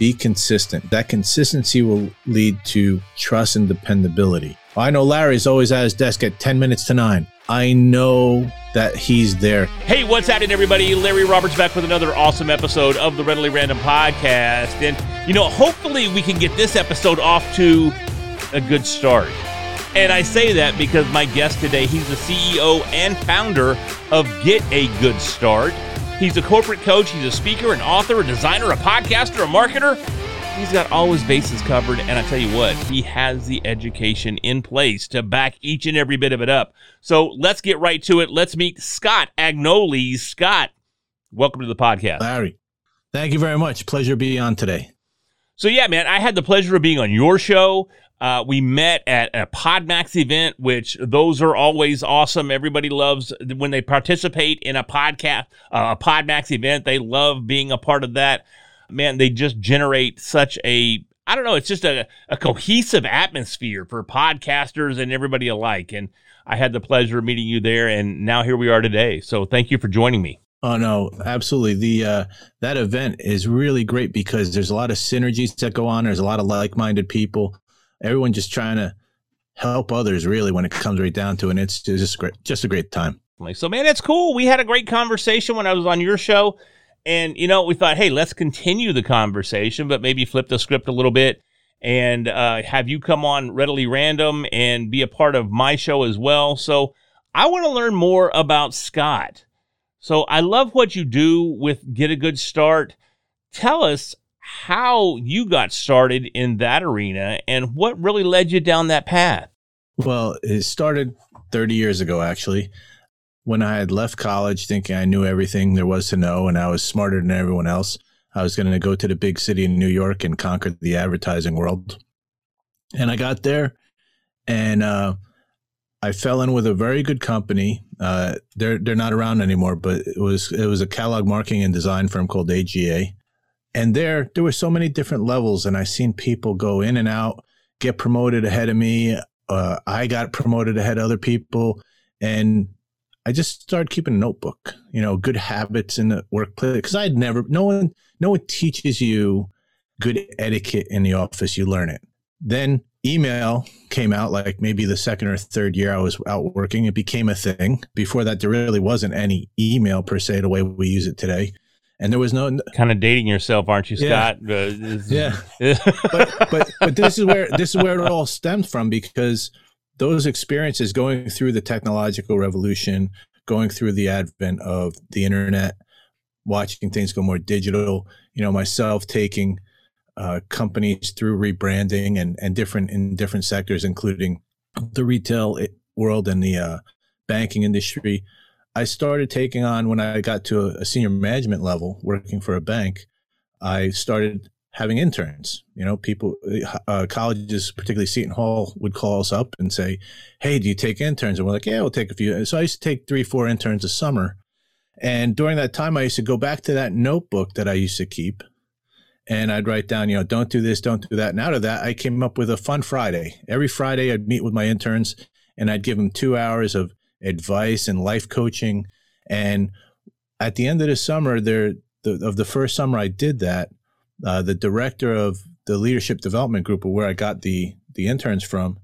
be consistent. That consistency will lead to trust and dependability. I know Larry's always at his desk at 10 minutes to 9. I know that he's there. Hey, what's happening, everybody? Larry Roberts back with another awesome episode of the Readily Random podcast. And, you know, hopefully we can get this episode off to a good start. And I say that because my guest today, he's the CEO and founder of Get a Good Start. He's a corporate coach, he's a speaker, an author, a designer, a podcaster, a marketer. He's got all his bases covered, and I tell you what, he has the education in place to back each and every bit of it up. So let's get right to it. Let's meet Scott Agnoli. Scott, welcome to the podcast. Larry, thank you very much. Pleasure being on today. So, yeah, man, I had the pleasure of being on your show. Uh, we met at a Podmax event, which those are always awesome. Everybody loves when they participate in a podcast, uh, a Podmax event. They love being a part of that. Man, they just generate such a I don't know. It's just a, a cohesive atmosphere for podcasters and everybody alike. And I had the pleasure of meeting you there, and now here we are today. So thank you for joining me. Oh no, absolutely. The uh, that event is really great because there's a lot of synergies that go on. There's a lot of like-minded people everyone just trying to help others really when it comes right down to it. And it's just great, just a great time. So man, it's cool. We had a great conversation when I was on your show. And you know, we thought, hey, let's continue the conversation, but maybe flip the script a little bit and uh, have you come on readily random and be a part of my show as well. So I want to learn more about Scott. So I love what you do with Get a Good Start. Tell us how you got started in that arena and what really led you down that path. Well, it started 30 years ago, actually, when I had left college thinking I knew everything there was to know and I was smarter than everyone else. I was going to go to the big city in New York and conquer the advertising world. And I got there and uh, I fell in with a very good company. Uh, they're they're not around anymore, but it was it was a catalog marketing and design firm called AGA and there there were so many different levels and i seen people go in and out get promoted ahead of me uh, i got promoted ahead of other people and i just started keeping a notebook you know good habits in the workplace because i'd never no one no one teaches you good etiquette in the office you learn it. Then email came out like maybe the second or third year i was out working it became a thing. Before that there really wasn't any email per se the way we use it today and there was no kind of dating yourself, aren't you, Scott? Yeah, yeah. but but but this is where this is where it all stemmed from because those experiences going through the technological revolution, going through the advent of the internet, watching things go more digital. You know, myself taking uh, companies through rebranding and and different in different sectors, including the retail world and the uh, banking industry I started taking on when I got to a, senior management level working for a bank. I started having interns. You know, people, uh, colleges, particularly Seton Hall, would call us up and say, "Hey, do you take interns?" And we're like, "Yeah, we'll take a few." So I used to take three, four interns a summer, and during that time, I used to go back to that notebook that I used to keep, and I'd write down, you know, don't do this, don't do that. And out of that, I came up with a fun Friday. Every Friday, I'd meet with my interns, and I'd give them two hours of advice and life coaching. And at the end of the summer, there the, of the first summer I did that, uh, the director of the leadership development group, where I got the the interns from,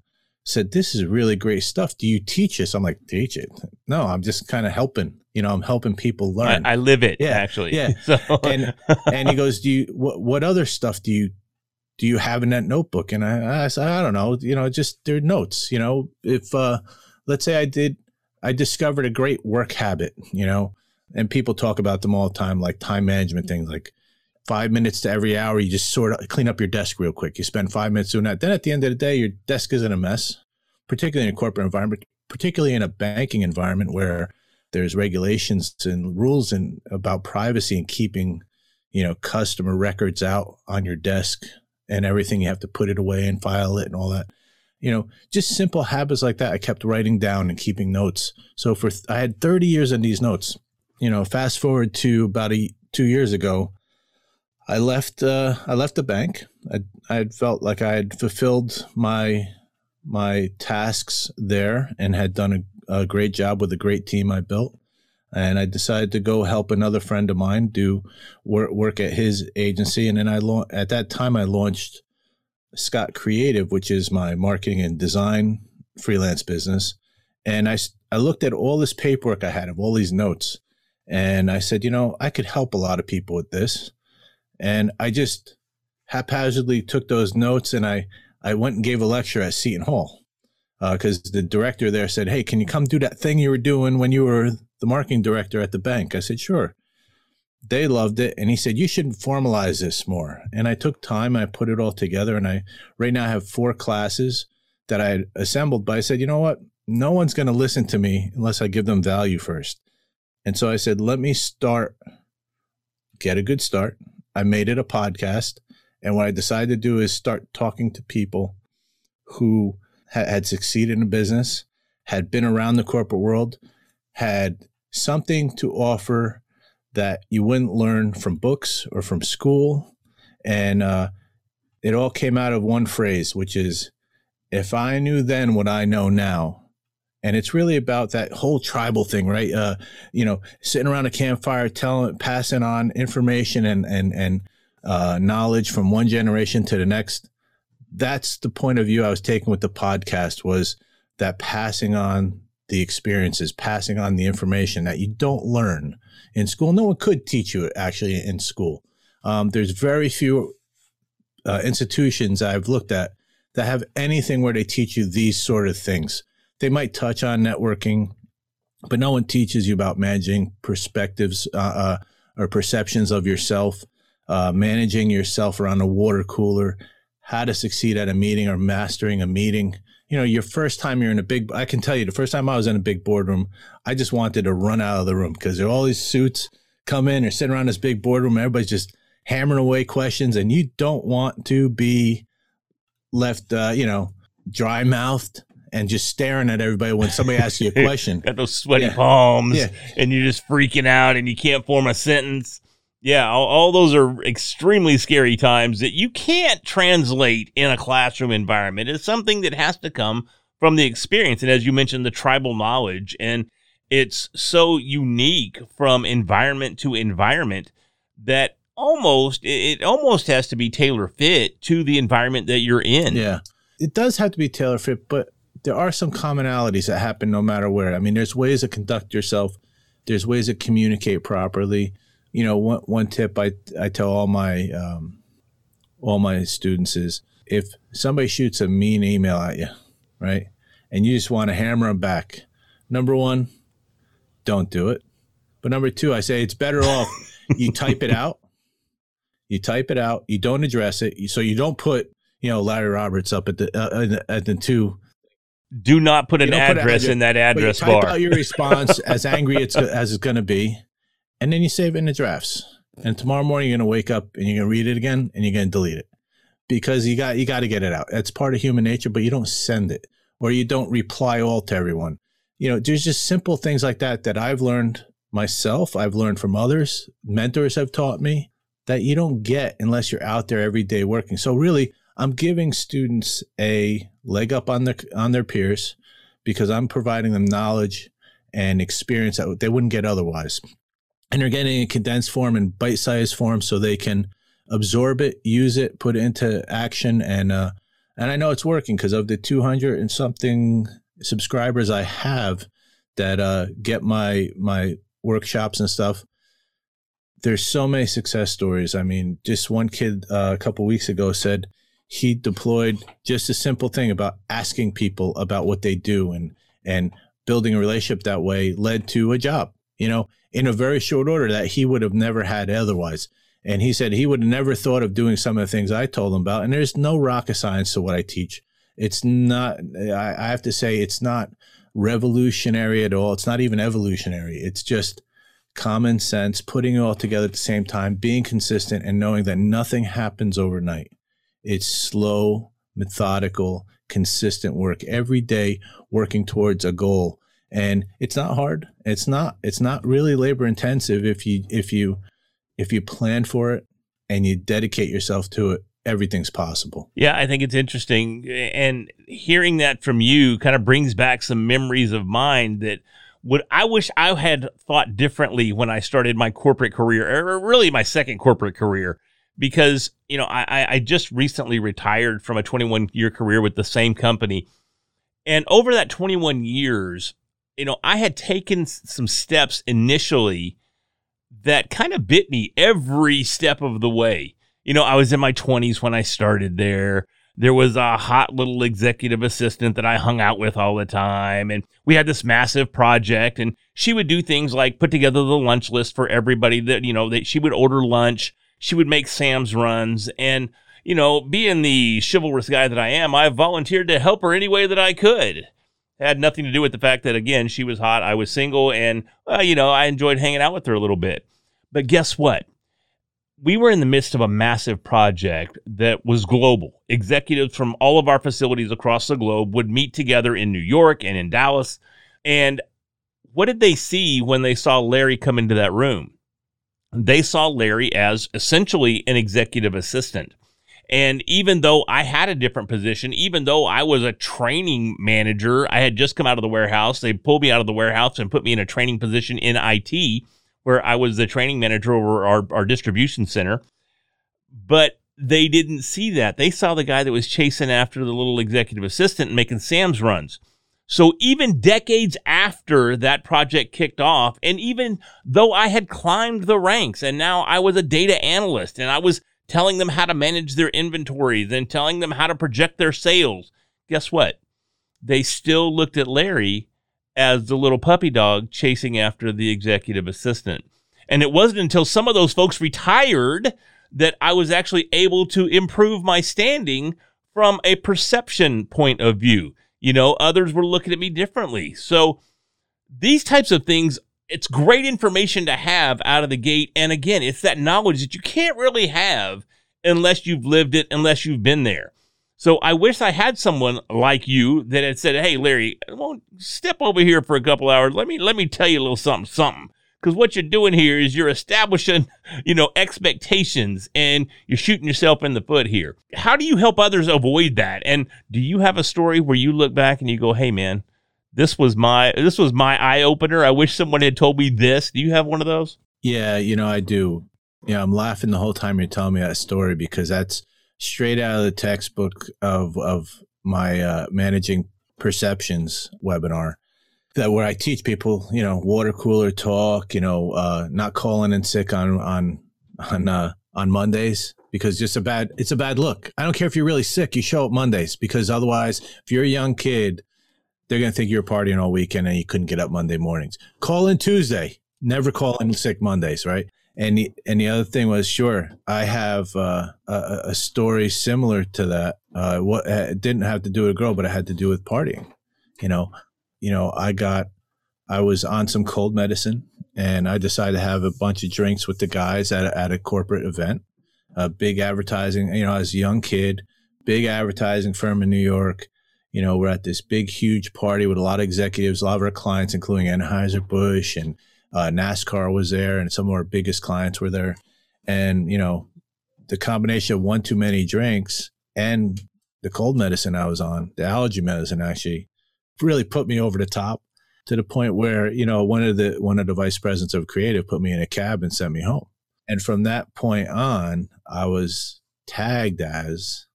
said, "This is really great stuff. Do you teach this?" I'm like, "Teach it? No, I'm just kind of helping. You know, I'm helping people learn. I, I live it. Yeah, actually. Yeah. So. and and he goes, "Do you what what other stuff do you do you have in that notebook?" And I I said, "I don't know. You know, just their notes. You know, if uh, let's say I did I discovered a great work habit, you know, and people talk about them all the time, like time management things, like five minutes to every hour. You just sort of clean up your desk real quick. You spend five minutes doing that. Then at the end of the day, your desk isn't a mess, particularly in a corporate environment, particularly in a banking environment where there's regulations and rules and about privacy and keeping, you know, customer records out on your desk and everything. You have to put it away and file it and all that you know, just simple habits like that. I kept writing down and keeping notes. So for I had 30 years in these notes. You know, fast forward to about a, two years ago, I left. Uh, I left the bank. I I felt like I had fulfilled my my tasks there and had done a, a great job with a great team I built. and I decided to go help another friend of mine do work, work at his agency. And then I at that time I launched Scott Creative, which is my marketing and design freelance business. And I I looked at all this paperwork I had of all these notes, and I said, you know, I could help a lot of people with this. And I just haphazardly took those notes and I I went and gave a lecture at Seton Hall because uh, the director there said, "Hey, can you come do that thing you were doing when you were the marketing director at the bank?" I said, "Sure." They loved it, and he said, "You should formalize this more." And I took time, I put it all together, and I right now I have four classes that I assembled. But I said, "You know what? No one's going to listen to me unless I give them value first. And so I said, "Let me start, get a good start." I made it a podcast, and what I decided to do is start talking to people who had succeeded in a business, had been around the corporate world, had something to offer that you wouldn't learn from books or from school. And uh, it all came out of one phrase, which is, if I knew then what I know now, and it's really about that whole tribal thing, right? Uh, you know, sitting around a campfire, telling, passing on information and and and uh, knowledge from one generation to the next that's the point of view I was taking with the podcast was that passing on the experiences, passing on the information that you don't learn in school. No one could teach you it actually in school. Um, there's very few uh, institutions I've looked at that have anything where they teach you these sort of things. They might touch on networking, but no one teaches you about managing perspectives uh, uh, or perceptions of yourself, uh, managing yourself around a water cooler, how to succeed at a meeting or mastering a meeting. You know, your first time you're in a big, I can tell you the first time I was in a big boardroom, I just wanted to run out of the room because there are all these suits come in or sitting around this big boardroom. Everybody's just hammering away questions and you don't want to be left, uh, you know, dry mouthed and just staring at everybody when somebody asks you a question. Got those sweaty yeah. palms yeah. and you're just freaking out and you can't form a sentence. Yeah, all, all, those are extremely scary times that you can't translate in a classroom environment. It's something that has to come from the experience. And as you mentioned, the tribal knowledge. And it's so unique from environment to environment that almost, it almost has to be tailor fit to the environment that you're in. Yeah. It does have to be tailor fit, but there are some commonalities that happen no matter where. I mean, there's ways to conduct yourself, there's ways to communicate properly you know, one, one tip I, I tell all my, um, all my students is if somebody shoots a mean email at you, right, and you just want to hammer them back, number one, don't do it. But number two, I say it's better off you type it out. You type it out. You don't address it, so you don't put you know Larry Roberts up at the uh, at the two. Do not put an address put in that address bar. Type out your response as angry it's, as it's going to be, and then you save it in the drafts. And tomorrow morning you're gonna wake up and you're gonna read it again and you're gonna delete it because you got you got to get it out. It's part of human nature, but you don't send it or you don't reply all to everyone. You know, there's just simple things like that that I've learned myself. I've learned from others. Mentors have taught me that you don't get unless you're out there every day working. So really, I'm giving students a leg up on their on their peers because I'm providing them knowledge and experience that they wouldn't get otherwise and they're getting a condensed form and bite-sized form so they can absorb it, use it, put it into action, and uh, and I know it's working because of the 200 and something subscribers I have that uh, get my my workshops and stuff. There's so many success stories. I mean, just one kid uh, a couple weeks ago said he deployed just a simple thing about asking people about what they do and and building a relationship that way led to a job. You know, in a very short order that he would have never had otherwise. And he said he would have never thought of doing some of the things I told him about. And there's no rocket science to what I teach. It's not, I have to say, it's not revolutionary at all. It's not even evolutionary. It's just common sense, putting it all together at the same time, being consistent, and knowing that nothing happens overnight. It's slow, methodical, consistent work every day, working towards a goal and it's not hard. It's not it's not really labor intensive if you if you if you plan for it and you dedicate yourself to it everything's possible. Yeah i think it's interesting and hearing that from you kind of brings back some memories of mine that Would I wish I had thought differently when I started my corporate career, or really my second corporate career, because you know I, I just recently retired from a 21 year career with the same company, and over that 21 years, you know I had taken some steps initially that kind of bit me every step of the way. You know, I was in my 20s when I started there there was a hot little executive assistant that I hung out with all the time. And we had this massive project and she would do things like put together the lunch list for everybody that, you know, that she would order lunch. She would make Sam's runs. And, you know, being the chivalrous guy that I am, I volunteered to help her any way that I could. Had nothing to do with the fact that, again, she was hot. I was single and, well, you know, I enjoyed hanging out with her a little bit. But guess what? we were in the midst of a massive project that was global. Executives from all of our facilities across the globe would meet together in New York and in Dallas. And what did they see when they saw Larry come into that room? They saw Larry as essentially an executive assistant. And even though I had a different position, even though I was a training manager, I had just come out of the warehouse. They pulled me out of the warehouse and put me in a training position in IT where I was the training manager over our, our distribution center. But they didn't see that. They saw the guy that was chasing after the little executive assistant and making Sam's runs. So even decades after that project kicked off, and even though I had climbed the ranks and now I was a data analyst and I was telling them how to manage their inventory, then telling them how to project their sales, guess what? They still looked at Larry as the little puppy dog chasing after the executive assistant. And it wasn't until some of those folks retired that I was actually able to improve my standing from a perception point of view. You know, others were looking at me differently. So these types of things, it's great information to have out of the gate. And again, it's that knowledge that you can't really have unless you've lived it, unless you've been there. So I wish I had someone like you that had said, "Hey, Larry, well, step over here for a couple hours. Let me let me tell you a little something, something." Because what you're doing here is you're establishing, you know, expectations and you're shooting yourself in the foot here. How do you help others avoid that? And do you have a story where you look back and you go, "Hey, man, this was my this was my eye opener. I wish someone had told me this." Do you have one of those? Yeah, you know, I do. Yeah, I'm laughing the whole time you're telling me that story because that's straight out of the textbook of of my uh, managing perceptions webinar that where I teach people, you know, water cooler talk, you know, uh, not calling in sick on on on uh, on Mondays because just a bad it's a bad look. I don't care if you're really sick, you show up Mondays because otherwise, if you're a young kid, they're gonna think you're partying all weekend and you couldn't get up Monday mornings. Call in Tuesday. Never call in sick Mondays, right? And the, and the other thing was, sure, I have uh, a, a, story similar to that. Uh, what it didn't have to do with a girl, but it had to do with partying. You know, you know, I got, I was on some cold medicine, and I decided to have a bunch of drinks with the guys at a, at a corporate event, a big advertising. You know, as a young kid, big advertising firm in New York. You know, we're at this big, huge party with a lot of executives, a lot of our clients, including Anheuser Busch and uh, NASCAR was there, and some of our biggest clients were there. And you know, the combination of one too many drinks and the cold medicine I was on, the allergy medicine actually, really put me over the top to the point where you know one of the one of the vice presidents of creative put me in a cab and sent me home. And from that point on, I was tagged as,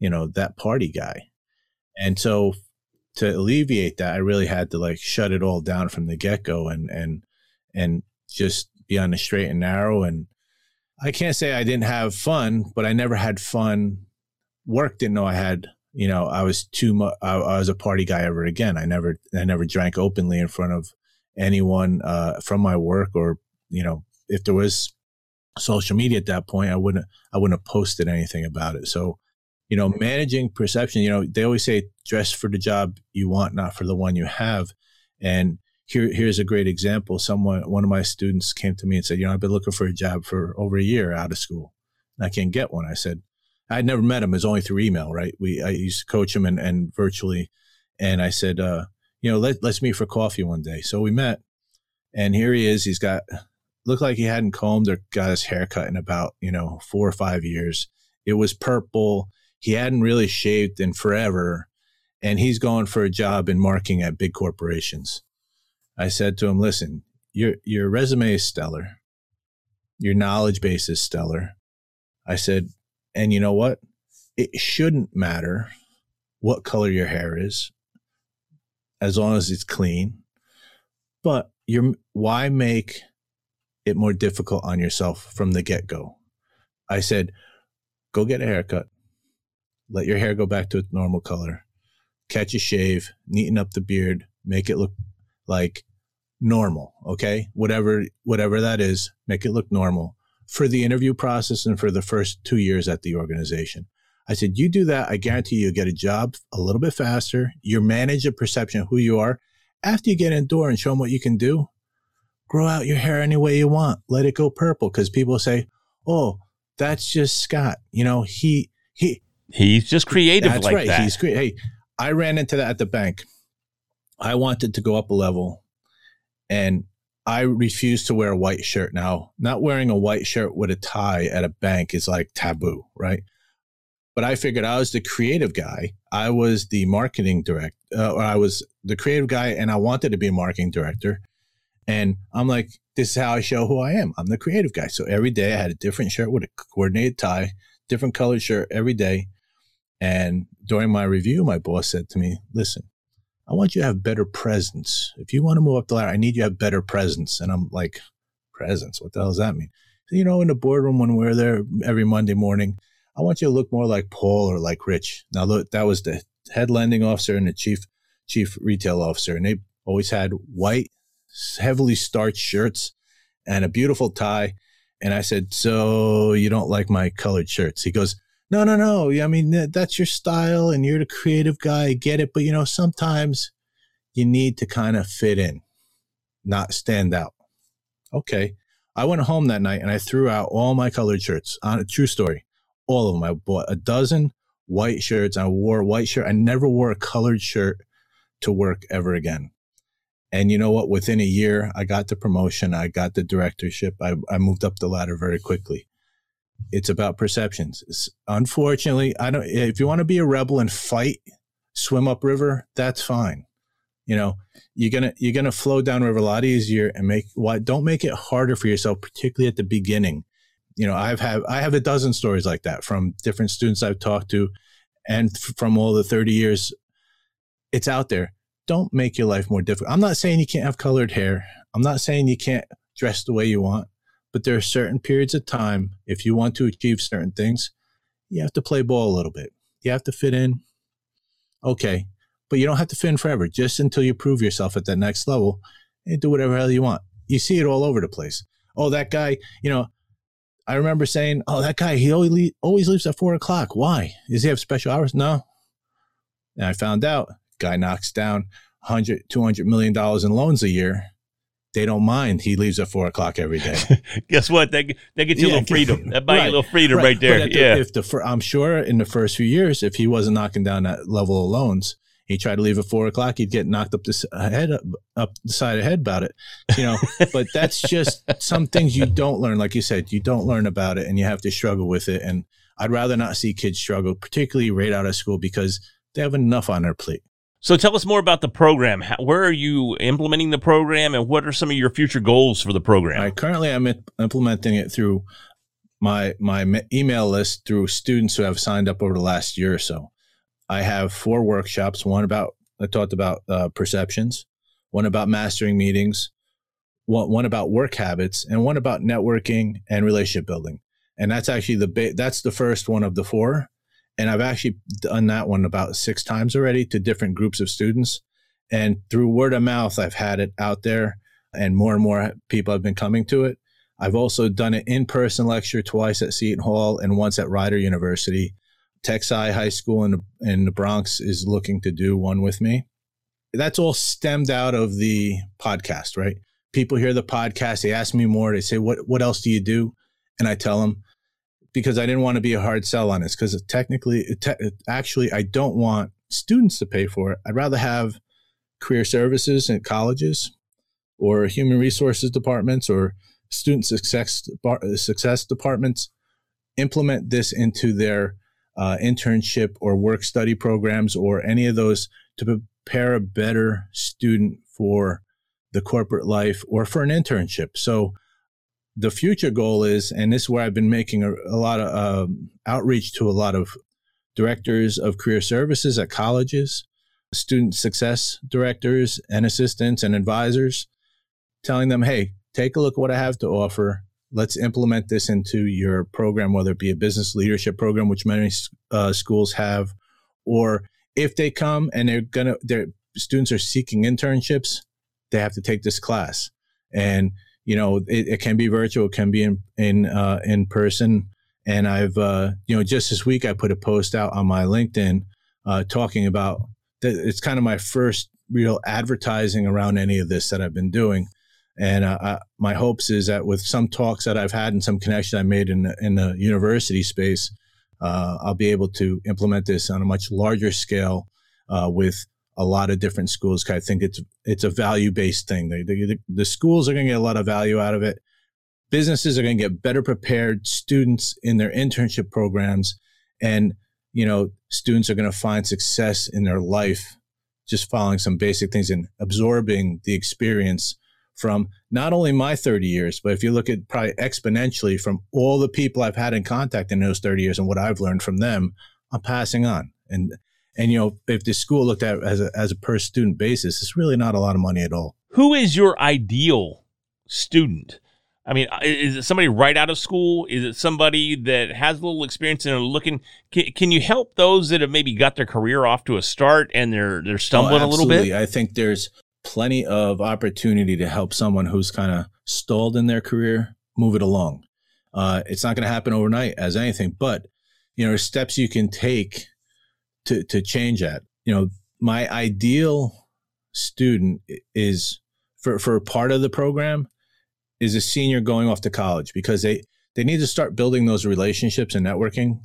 you know, that party guy. And so to alleviate that, I really had to like shut it all down from the get go and and and just be on the straight and narrow. And I can't say I didn't have fun, but I never had fun. Work didn't know I had. You know, I was too much. I, I, was a party guy ever again. I never, I never drank openly in front of anyone uh, from my work, or you know, if there was social media at that point, I wouldn't, I wouldn't have posted anything about it. So you know, managing perception, you know, they always say dress for the job you want, not for the one you have. And here, here's a great example. Someone, one of my students came to me and said, you know, I've been looking for a job for over a year out of school and I can't get one. I said, I'd never met him. It's only through email, right? We, I used to coach him and, and virtually. And I said, uh, you know, let, let's meet for coffee one day. So we met and here he is. He's got, looked like he hadn't combed or got his hair cut in about, you know, four or five years. It was purple he hadn't really shaved in forever and he's going for a job in marketing at big corporations I said to him, listen, your, your resume is stellar. Your knowledge base is stellar. I said, and you know what? It shouldn't matter what color your hair is as long as it's clean. But you're, why make it more difficult on yourself from the get go? I said, go get a haircut, let your hair go back to its normal color, catch a shave, neaten up the beard, make it look like normal. Okay. Whatever, whatever that is, make it look normal for the interview process and for the first two years at the organization. I said, you do that. I guarantee you get a job a little bit faster. You manage a perception of who you are. After you get in the door and show them what you can do, grow out your hair any way you want. Let it go purple. Cause people say, Oh, that's just Scott. You know, he, he, he's just creative that's like right. that. He's great. Hey, I ran into that at the bank. I wanted to go up a level and I refused to wear a white shirt. Now, not wearing a white shirt with a tie at a bank is like taboo, right? But I figured I was the creative guy. I was the marketing director, uh, or I was the creative guy, and I wanted to be a marketing director. And I'm like, this is how I show who I am. I'm the creative guy. So every day I had a different shirt with a coordinated tie, different colored shirt every day. And during my review, my boss said to me, listen, I want you to have better presence. If you want to move up the ladder, I need you to have better presence. And I'm like, presence? What the hell does that mean? So, you know, in the boardroom when we're there every Monday morning, I want you to look more like Paul or like Rich. Now, look, that was the head lending officer and the chief chief retail officer, and they always had white, heavily starched shirts and a beautiful tie. And I said, "So you don't like my colored shirts?" He goes, "No, no, no. I mean, that's your style, and you're the creative guy. I get it, but you know, sometimes you need to kind of fit in, not stand out." Okay. I went home that night and I threw out all my colored shirts. On a true story all of them. I bought a dozen white shirts. I wore a white shirt. I never wore a colored shirt to work ever again. And you know what? Within a year, I got the promotion. I got the directorship. I, I moved up the ladder very quickly. It's about perceptions. It's, unfortunately, I don't. If you want to be a rebel and fight, swim upriver, that's fine. You know, you're gonna you're gonna flow downriver a lot easier and make why don't make it harder for yourself, particularly at the beginning you know, I've had I have a dozen stories like that from different students I've talked to, and f- from all the thirty years. It's out there. Don't make your life more difficult. I'm not saying you can't have colored hair. I'm not saying you can't dress the way you want, but there are certain periods of time if you want to achieve certain things, you have to play ball a little bit. You have to fit in. Okay, but you don't have to fit in forever. Just until you prove yourself at that next level, and do whatever hell you want. You see it all over the place. Oh, that guy, you know, I remember saying, "Oh, that guy, he always always leaves at four o'clock. Why? Does he have special hours?" No. And I found out, guy knocks down 100, 200 million dollars in loans a year. They don't mind. He leaves at four o'clock every day. Guess what? That that gets you yeah, a little freedom. That buys right, you a little freedom right, right there. The, yeah. If the I'm sure in the first few years, if he wasn't knocking down that level of loans, he tried to leave at four o'clock, he'd get knocked up the head up, up the side of the head about it, you know. but that's just some things you don't learn. Like you said, you don't learn about it, and you have to struggle with it. And I'd rather not see kids struggle, particularly right out of school, because they have enough on their plate. So tell us more about the program. How, where are you implementing the program, and what are some of your future goals for the program? Right, currently, I'm implementing it through my my email list through students who have signed up over the last year or so. I have four workshops. One about I talked about uh, perceptions, one about mastering meetings, one, one about work habits, and one about networking and relationship building. And that's actually the ba- that's the first one of the four. And I've actually done that one about six times already to different groups of students. And through word of mouth, I've had it out there, and more and more people have been coming to it. I've also done an in person lecture twice at Seton Hall and once at Rider University Texi High School in the, in the Bronx is looking to do one with me. That's all stemmed out of the podcast, right? People hear the podcast, they ask me more, they say, "What what else do you do?" And I tell them because I didn't want to be a hard sell on this because technically, te- actually, I don't want students to pay for it. I'd rather have career services at colleges or human resources departments or student success success departments implement this into their uh, internship or work study programs or any of those to prepare a better student for the corporate life or for an internship. So the future goal is, and this is where I've been making a, a lot of um, outreach to a lot of directors of career services at colleges, student success directors and assistants and advisors, telling them, hey, take a look at what I have to offer. Let's implement this into your program, whether it be a business leadership program, which many uh, schools have, or if they come and they're gonna, their students are seeking internships, they have to take this class. And you know, it, it can be virtual, it can be in in uh, in person. And I've, uh, you know, just this week I put a post out on my LinkedIn uh, talking about that. It's kind of my first real advertising around any of this that I've been doing. And uh, I, my hopes is that with some talks that I've had and some connections I made in the, in the university space, uh, I'll be able to implement this on a much larger scale uh, with a lot of different schools. I think it's it's a value based thing. The, schools are going to get a lot of value out of it. Businesses are going to get better prepared students in their internship programs, and you know students are going to find success in their life just following some basic things and absorbing the experience from not only my 30 years, but if you look at probably exponentially from all the people I've had in contact in those 30 years and what I've learned from them, I'm passing on. And and you know, if the school looked at as a as a per student basis, it's really not a lot of money at all. Who is your ideal student? I mean, is it somebody right out of school? Is it somebody that has a little experience and are looking? Can, can you help those that have maybe got their career off to a start and they're they're stumbling oh, a little bit? I think there's plenty of opportunity to help someone who's kind of stalled in their career move it along. Uh, it's not going to happen overnight as anything, but you know, steps you can take to to change that. You know, my ideal student is for for part of the program is a senior going off to college because they they need to start building those relationships and networking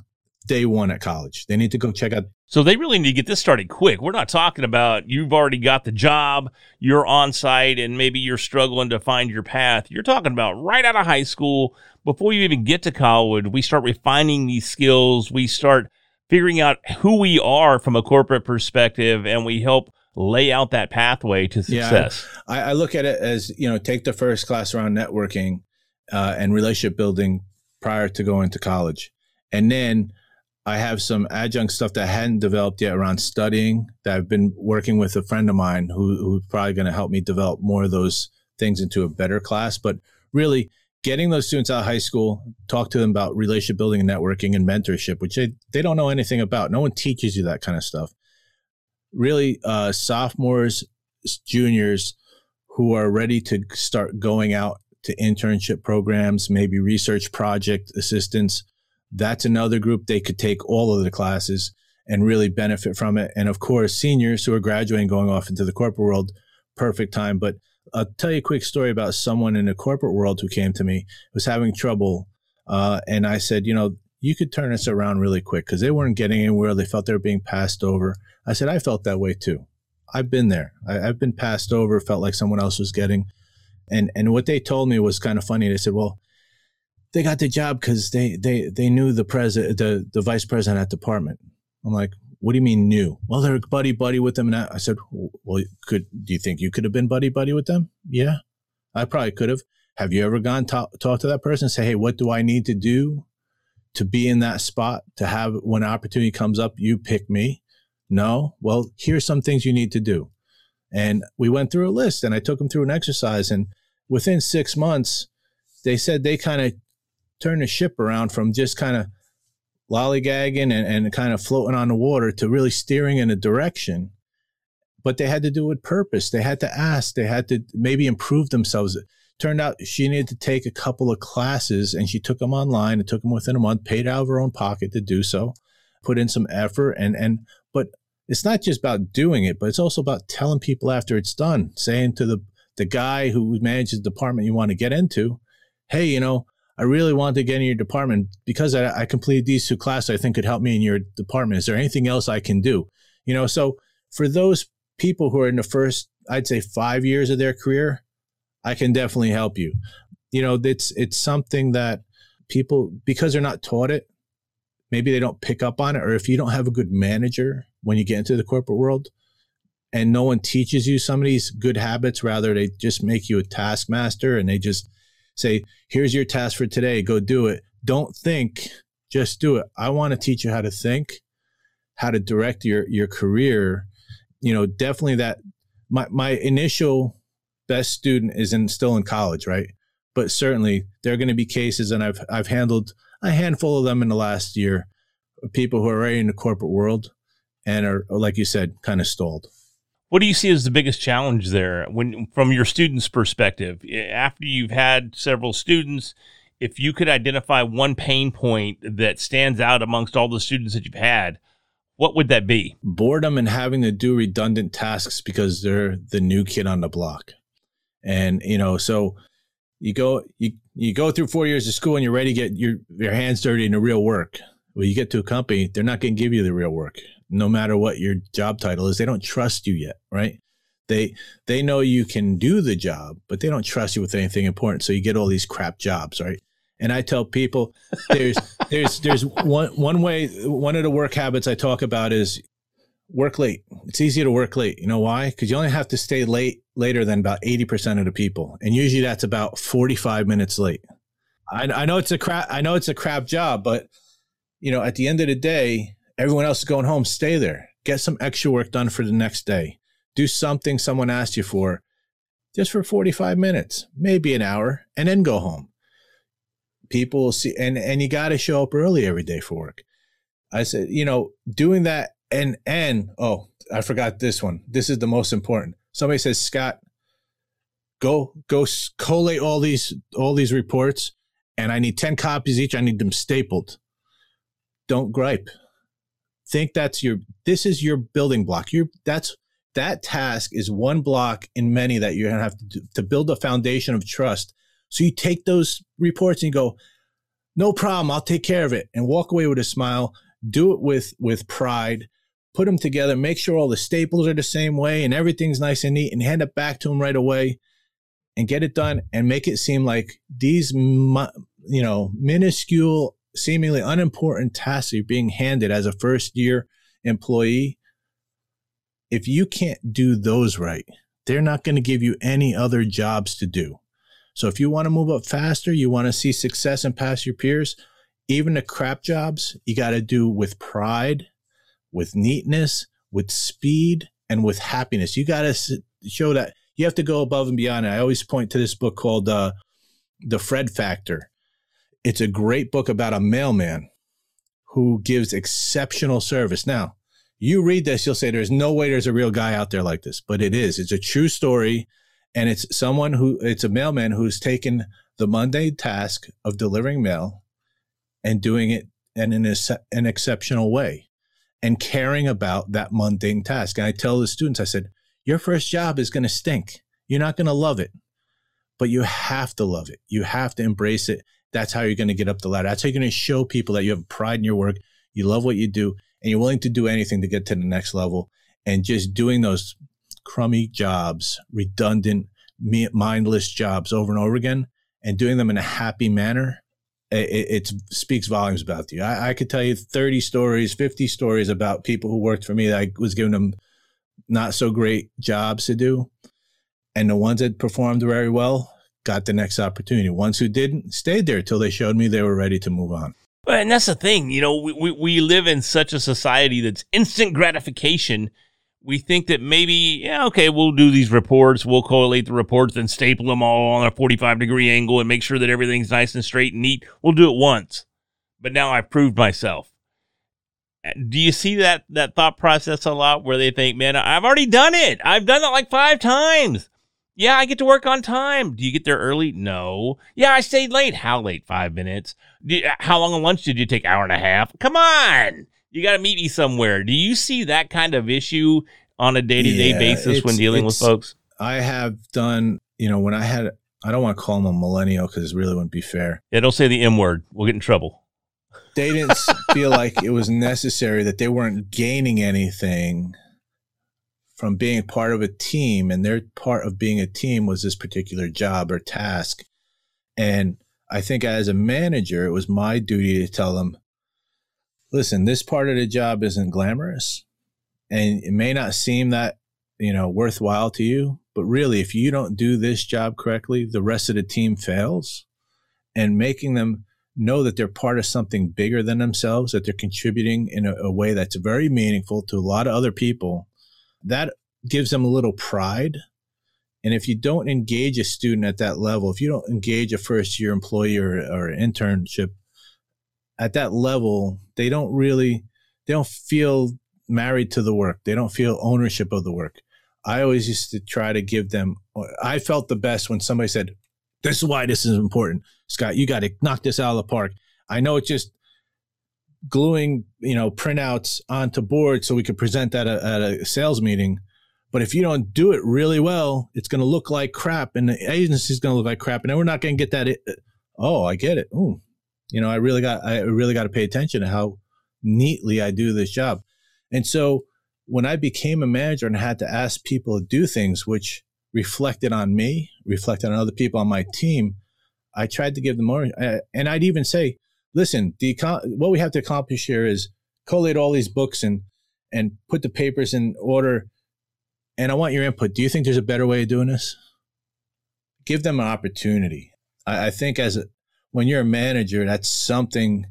day one at college. They need to go check out. So they really need to get this started quick. We're not talking about you've already got the job, you're on site, and maybe you're struggling to find your path. You're talking about right out of high school, before you even get to college, we start refining these skills. We start figuring out who we are from a corporate perspective, and we help lay out that pathway to success. Yeah, I, I look at it as you know, take the first class around networking uh, and relationship building prior to going to college, and then I have some adjunct stuff that I hadn't developed yet around studying that I've been working with a friend of mine who, who's probably going to help me develop more of those things into a better class. But really, getting those students out of high school, talk to them about relationship building and networking and mentorship, which they, they don't know anything about. No one teaches you that kind of stuff. Really, uh, sophomores, juniors who are ready to start going out to internship programs, maybe research project assistants. That's another group they could take all of the classes and really benefit from it. And of course, seniors who are graduating, going off into the corporate world, perfect time. But I'll tell you a quick story about someone in the corporate world who came to me was having trouble, uh, and I said, you know, you could turn this around really quick because they weren't getting anywhere. They felt they were being passed over. I said, I felt that way too. I've been there. I, have been passed over. Felt like someone else was getting, and and what they told me was kind of funny. They said, well. They got the job because they, they, they knew the president, the, the vice president at department. I'm like, what do you mean new? Well, they're buddy buddy with them. And I, I said, well, could do you think you could have been buddy buddy with them? Yeah, I probably could have. Have you ever gone talk, talk to that person and say, hey, what do I need to do to be in that spot to have when opportunity comes up, you pick me? No. Well, here's some things you need to do. And we went through a list and I took them through an exercise. And within six months, they said they kind of turned the ship around from just kind of lollygagging and, and kind of floating on the water to really steering in a direction. But they had to do it with purpose. They had to ask. They had to maybe improve themselves. Turned out she needed to take a couple of classes and she took them online. and took them within a month, paid out of her own pocket to do so, put in some effort. And, and, but it's not just about doing it, but it's also about telling people after it's done, saying to the, the guy who manages the department you want to get into, hey, you know, I really want to get in your department because I, I completed these two classes. I think could help me in your department. Is there anything else I can do? You know, so for those people who are in the first, I'd say five years of their career, I can definitely help you. You know, it's it's something that people because they're not taught it, maybe they don't pick up on it, or if you don't have a good manager when you get into the corporate world, and no one teaches you some of these good habits. Rather, they just make you a taskmaster and they just say, here's your task for today, go do it. Don't think, just do it. I want to teach you how to think, how to direct your your career. You know, definitely that my my initial best student is in still in college, right? But certainly there are going to be cases, and I've I've handled a handful of them in the last year, people who are already in the corporate world and are, like you said, kind of stalled. What do you see as the biggest challenge there when from your students' perspective? Eh, after you've had several students, if you could identify one pain point that stands out amongst all the students that you've had, what would that be? Boredom and having to do redundant tasks because they're the new kid on the block. And you know, so you go you you go through four years of school and you're ready to get your your hands dirty in the real work. Well, you get to a company, they're not going to give you the real work no matter what your job title is. They don't trust you yet, right? They they know you can do the job, but they don't trust you with anything important. So you get all these crap jobs, right? And I tell people there's there's there's one one way one of the work habits I talk about is work late. It's easier to work late. You know why? Because you only have to stay late later than about 80% of the people. And usually that's about 45 minutes late. I, I know it's a crap I know it's a crap job, but you know, at the end of the day, Everyone else is going home. Stay there. Get some extra work done for the next day. Do something someone asked you for just for 45 minutes, maybe an hour, and then go home. People will see, and, and you got to show up early every day for work. I said, you know, doing that and, and, oh, I forgot this one. This is the most important. Somebody says, Scott, go, go collate all these, all these reports and I need 10 copies each. I need them stapled. Don't gripe think that's your this is your building block. You that's that task is one block in many that you're going to have to do to build a foundation of trust. So you take those reports and you go no problem i'll take care of it and walk away with a smile. Do it with with pride. Put them together. Make sure all the staples are the same way and everything's nice and neat and hand it back to them right away and get it done and make it seem like these you know minuscule seemingly unimportant tasks you're being handed as a first year employee, if you can't do those right, they're not going to give you any other jobs to do. So if you want to move up faster, you want to see success and pass your peers, even the crap jobs, you got to do with pride, with neatness, with speed, and with happiness. You got to show that you have to go above and beyond. I always point to this book called uh, The Fred Factor. It's a great book about a mailman who gives exceptional service. Now, you read this, you'll say there's no way there's a real guy out there like this, but it is. It's a true story. And it's someone who, it's a mailman who's taken the mundane task of delivering mail and doing it in an, an exceptional way and caring about that mundane task. And I tell the students, I said, your first job is going to stink. You're not going to love it, but you have to love it. You have to embrace it that's how you're going to get up the ladder. That's how you're going to show people that you have pride in your work, you love what you do, and you're willing to do anything to get to the next level. And just doing those crummy jobs, redundant, mindless jobs over and over again, and doing them in a happy manner, it, it speaks volumes about you. I, I, could tell you 30 stories, 50 stories about people who worked for me that I was giving them not so great jobs to do. And the ones that performed very well, got the next opportunity. Ones who didn't stayed there till they showed me they were ready to move on. Well, And that's the thing, you know, we, we, we live in such a society that's instant gratification. We think that maybe, yeah, okay, we'll do these reports, we'll collate the reports and staple them all on a 45 degree angle and make sure that everything's nice and straight and neat. We'll do it once. But now I've proved myself. Do you see that that thought process a lot where they think, man, I've already done it. I've done it like five times. Yeah, I get to work on time. Do you get there early? No. Yeah, I stayed late. How late? Five minutes. You, how long of lunch did you take? Hour and a half. Come on. You got to meet me somewhere. Do you see that kind of issue on a day to day basis when dealing with folks? I have done, you know, when I had, I don't want to call them a millennial because it really wouldn't be fair. Yeah, don't say the M word. We'll get in trouble. They didn't feel like it was necessary that they weren't gaining anything from being part of a team and their part of being a team was this particular job or task. And I think as a manager, it was my duty to tell them, listen, this part of the job isn't glamorous and it may not seem that you know, worthwhile to you. But really, if you don't do this job correctly, the rest of the team fails. And making them know that they're part of something bigger than themselves, that they're contributing in a, a way that's very meaningful to a lot of other people, that gives them a little pride. And if you don't engage a student at that level, if you don't engage a first year employee or, or internship at that level, they don't really, they don't feel married to the work. They don't feel ownership of the work. I always used to try to give them, I felt the best when somebody said, this is why this is important. Scott, you got to knock this out of the park. I know it's just gluing, you know, printouts onto board so we could present that at a, at a sales meeting. But if you don't do it really well, it's going to look like crap, and the agency is going to look like crap, and then we're not going to get that. Oh, I get it. Oh, you know, I really got, I really got to pay attention to how neatly I do this job. And so when I became a manager and had to ask people to do things which reflected on me, reflected on other people on my team, I tried to give them more. Uh, and I'd even say, listen, the what we have to accomplish here is collate all these books and and put the papers in order. And I want your input. Do you think there's a better way of doing this? Give them an opportunity. I, I think as a, when you're a manager, that's something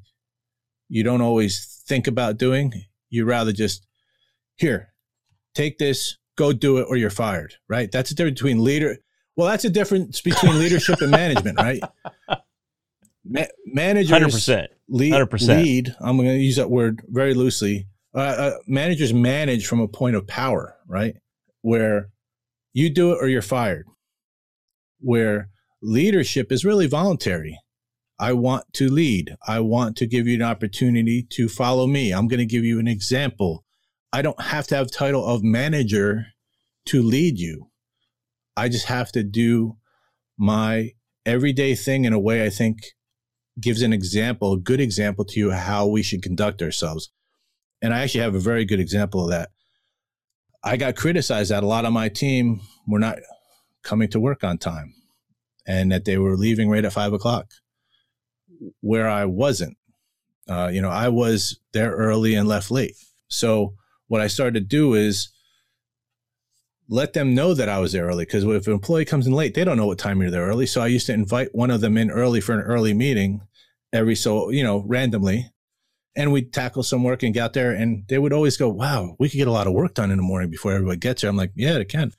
you don't always think about doing. You rather just here, take this, go do it, or you're fired. Right? That's the difference between leader. Well, that's a difference between leadership and management, right? Ma- managers 100%. Lead, 100%. lead. I'm going to use that word very loosely. Uh, uh, managers manage from a point of power, right? Where you do it or you're fired. Where leadership is really voluntary. I want to lead. I want to give you an opportunity to follow me. I'm going to give you an example. I don't have to have title of manager to lead you. I just have to do my everyday thing in a way I think gives an example, a good example to you how we should conduct ourselves. And I actually have a very good example of that. I got criticized that a lot of my team were not coming to work on time and that they were leaving right at five o'clock, where I wasn't. Uh, you know, I was there early and left late. So what I started to do is let them know that I was there early because if an employee comes in late, they don't know what time you're there early. So I used to invite one of them in early for an early meeting every so, you know, randomly. And we'd tackle some work and get there. And they would always go, wow, we could get a lot of work done in the morning before everybody gets here. I'm like, yeah, it can.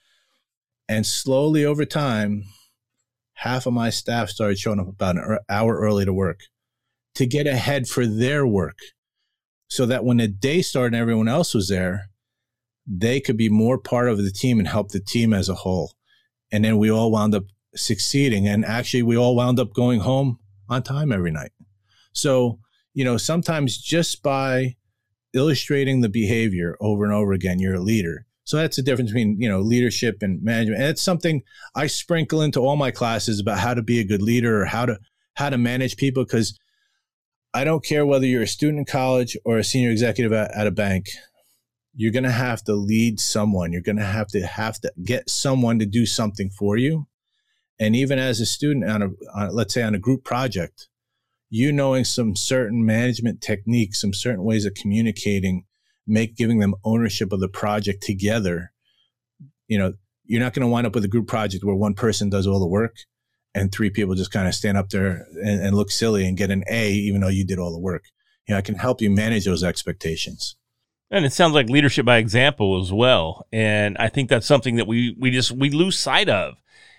And slowly over time, half of my staff started showing up about an er, hour early to work to get ahead for their work so that when the day started and everyone else was there, they could be more part of the team and help the team as a whole. And then we all wound up succeeding. And actually, we all wound up going home on time every night. So, you know, sometimes just by illustrating the behavior over and over again, you're a leader. So that's the difference between, you know, leadership and management. And it's something I sprinkle into all my classes about how to be a good leader or how to how to manage people because I don't care whether you're a student in college or a senior executive at, at a bank you're going to have to lead someone. You're going to have to have to get someone to do something for you. And even as a student on a, on, let's say on a group project, you knowing some certain management techniques, some certain ways of communicating, make giving them ownership of the project together. You know, you're not going to wind up with a group project where one person does all the work and three people just kind of stand up there and, and look silly and get an A, even though you did all the work. You know, I can help you manage those expectations. And it sounds like leadership by example as well. And I think that's something that we, we just, we lose sight of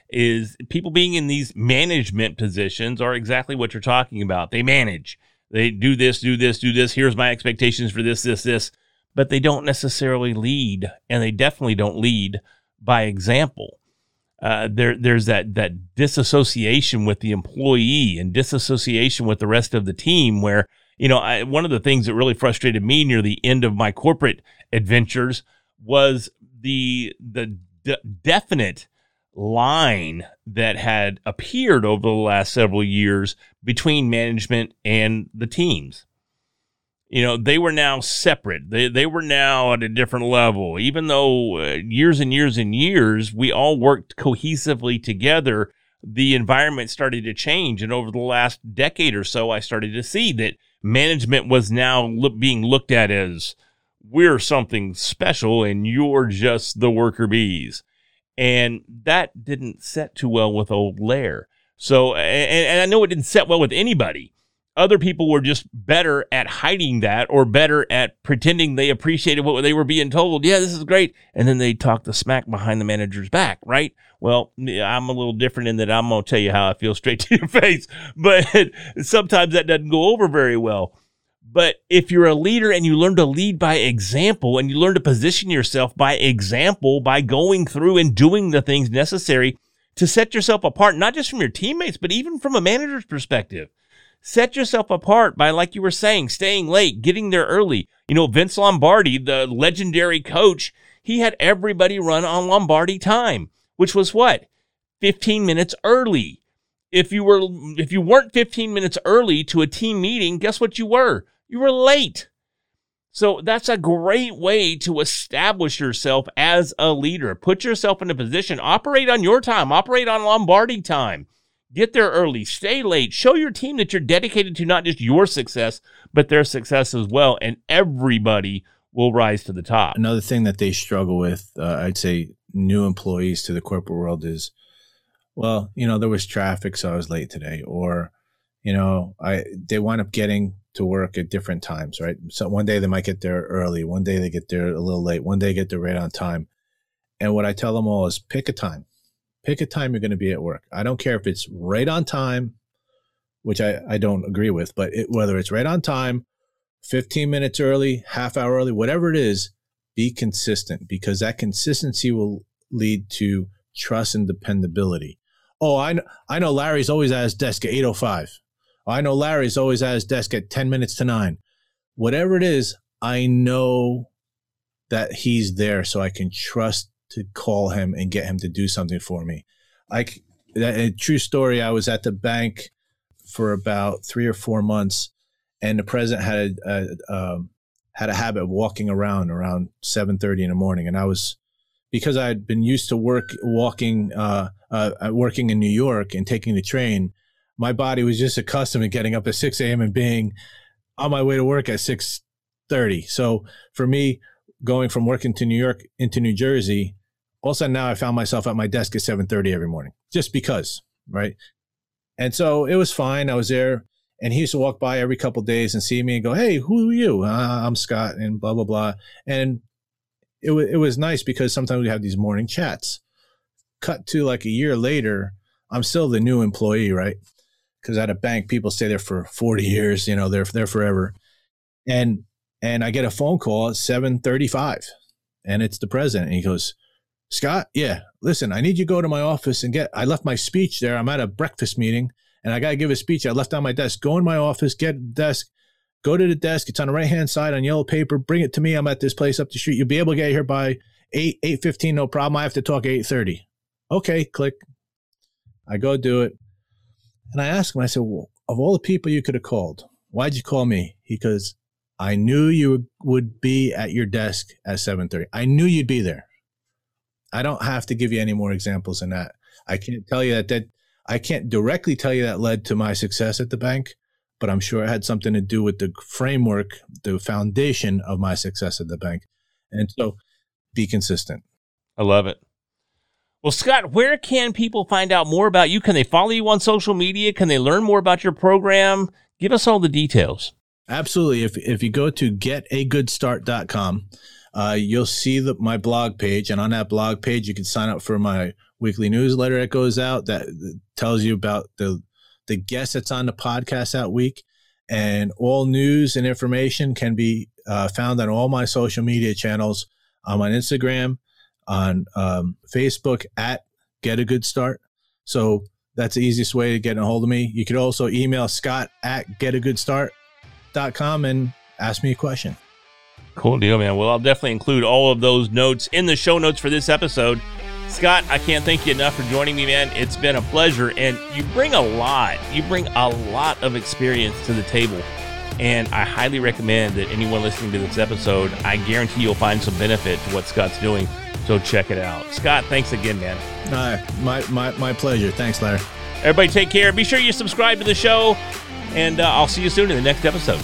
is people being in these management positions are exactly what you're talking about. They manage, they do this, do this, do this. Here's my expectations for this, this, this, but they don't necessarily lead and they definitely don't lead by example. Uh, there, there's that, that disassociation with the employee and disassociation with the rest of the team where you know, I, one of the things that really frustrated me near the end of my corporate adventures was the the de- definite line that had appeared over the last several years between management and the teams. You know, they were now separate. They they were now at a different level. Even though uh, years and years and years we all worked cohesively together, the environment started to change and over the last decade or so I started to see that management was now look, being looked at as we're something special and you're just the worker bees. And that didn't set too well with old Lair. So, and, and I know it didn't set well with anybody. Other people were just better at hiding that or better at pretending they appreciated what they were being told. Yeah, this is great. And then they talk the smack behind the manager's back, right? Well, I'm a little different in that I'm going to tell you how I feel straight to your face, but sometimes that doesn't go over very well. But if you're a leader and you learn to lead by example and you learn to position yourself by example by going through and doing the things necessary to set yourself apart, not just from your teammates, but even from a manager's perspective. Set yourself apart by, like you were saying, staying late, getting there early. You know, Vince Lombardi, the legendary coach, he had everybody run on Lombardi time, which was what? 15 minutes early. If you were if you weren't 15 minutes early to a team meeting, guess what you were? You were late. So that's a great way to establish yourself as a leader. Put yourself in a position, operate on your time, operate on Lombardi time. Get there early, stay late, show your team that you're dedicated to not just your success, but their success as well. And everybody will rise to the top. Another thing that they struggle with, uh, I'd say, new employees to the corporate world is, well, you know, there was traffic, so I was late today, or, you know, I they wind up getting to work at different times, right? So one day they might get there early, one day they get there a little late, one day get there right on time. And what I tell them all is pick a time. Pick a time you're going to be at work. I don't care if it's right on time, which I, I don't agree with, but it, whether it's right on time, 15 minutes early, half hour early, whatever it is, be consistent because that consistency will lead to trust and dependability. Oh, I know, I know Larry's always at his desk at 805. I know Larry's always at his desk at 10 minutes to nine. Whatever it is, I know that he's there so I can trust to call him and get him to do something for me. A true story, I was at the bank for about three or four months, and the president had a, a um, had a habit of walking around around seven thirty in the morning, and I was because I had been used to work walking uh, uh, working in New York and taking the train my body was just accustomed to getting up at 6 a.m. and being on my way to work at 6.30. So for me, going from working to New York into New Jersey, all of a sudden now I found myself at my desk at 7.30 every morning, just because, right? And so it was fine. I was there and he used to walk by every couple days and see me and go, Hey, who are you? Uh, I'm Scott and blah, blah, blah. And it, w- it was nice because sometimes we have these morning chats. Cut to like a year later, I'm still the new employee, right? because at a bank people stay there for 40 years you know they're there forever and and i get a phone call at 7.35 and it's the president and he goes scott yeah listen i need you to go to my office and get i left my speech there. I'm at a breakfast meeting and i got to give a speech i left on my desk. Go in my office get desk go to the desk. It's on the right hand side on yellow paper. Bring it to me. I'm at this place up the street. You'll be able to get here by 8 8.15 no problem. I have to talk 8.30 okay click. I go do it. And I ask him, I said, well, of all the people you could have called, why'd you call me? He goes, I knew you would be at your desk at 7:30. I knew you'd be there. I don't have to give you any more examples than that. I can't tell you that that I can't directly tell you that led to my success at the bank, but I'm sure it had something to do with the framework, the foundation of my success at the bank. And so be consistent. I love it. Well, Scott, where can people find out more about you? Can they follow you on social media? Can they learn more about your program? Give us all the details. Absolutely. If, if you go to getagoodstart.com, uh, you'll see the, my blog page. And on that blog page, you can sign up for my weekly newsletter that goes out that tells you about the, the guest that's on the podcast that week. And all news and information can be uh, found on all my social media channels. I'm on Instagram, on um, Facebook at Get a Good Start. So that's the easiest way to get a hold of me. You could also email Scott at getagoodstart.com and ask me a question. Cool deal, man. Well, I'll definitely include all of those notes in the show notes for this episode. Scott, I can't thank you enough for joining me, man. It's been a pleasure. And you bring a lot, you bring a lot of experience to the table. And I highly recommend that anyone listening to this episode, I guarantee you'll find some benefit to what Scott's doing. So check it out. Scott, thanks again, man. Uh, my, my, my pleasure. Thanks, Larry. Everybody take care. Be sure you subscribe to the show, and uh, I'll see you soon in the next episode.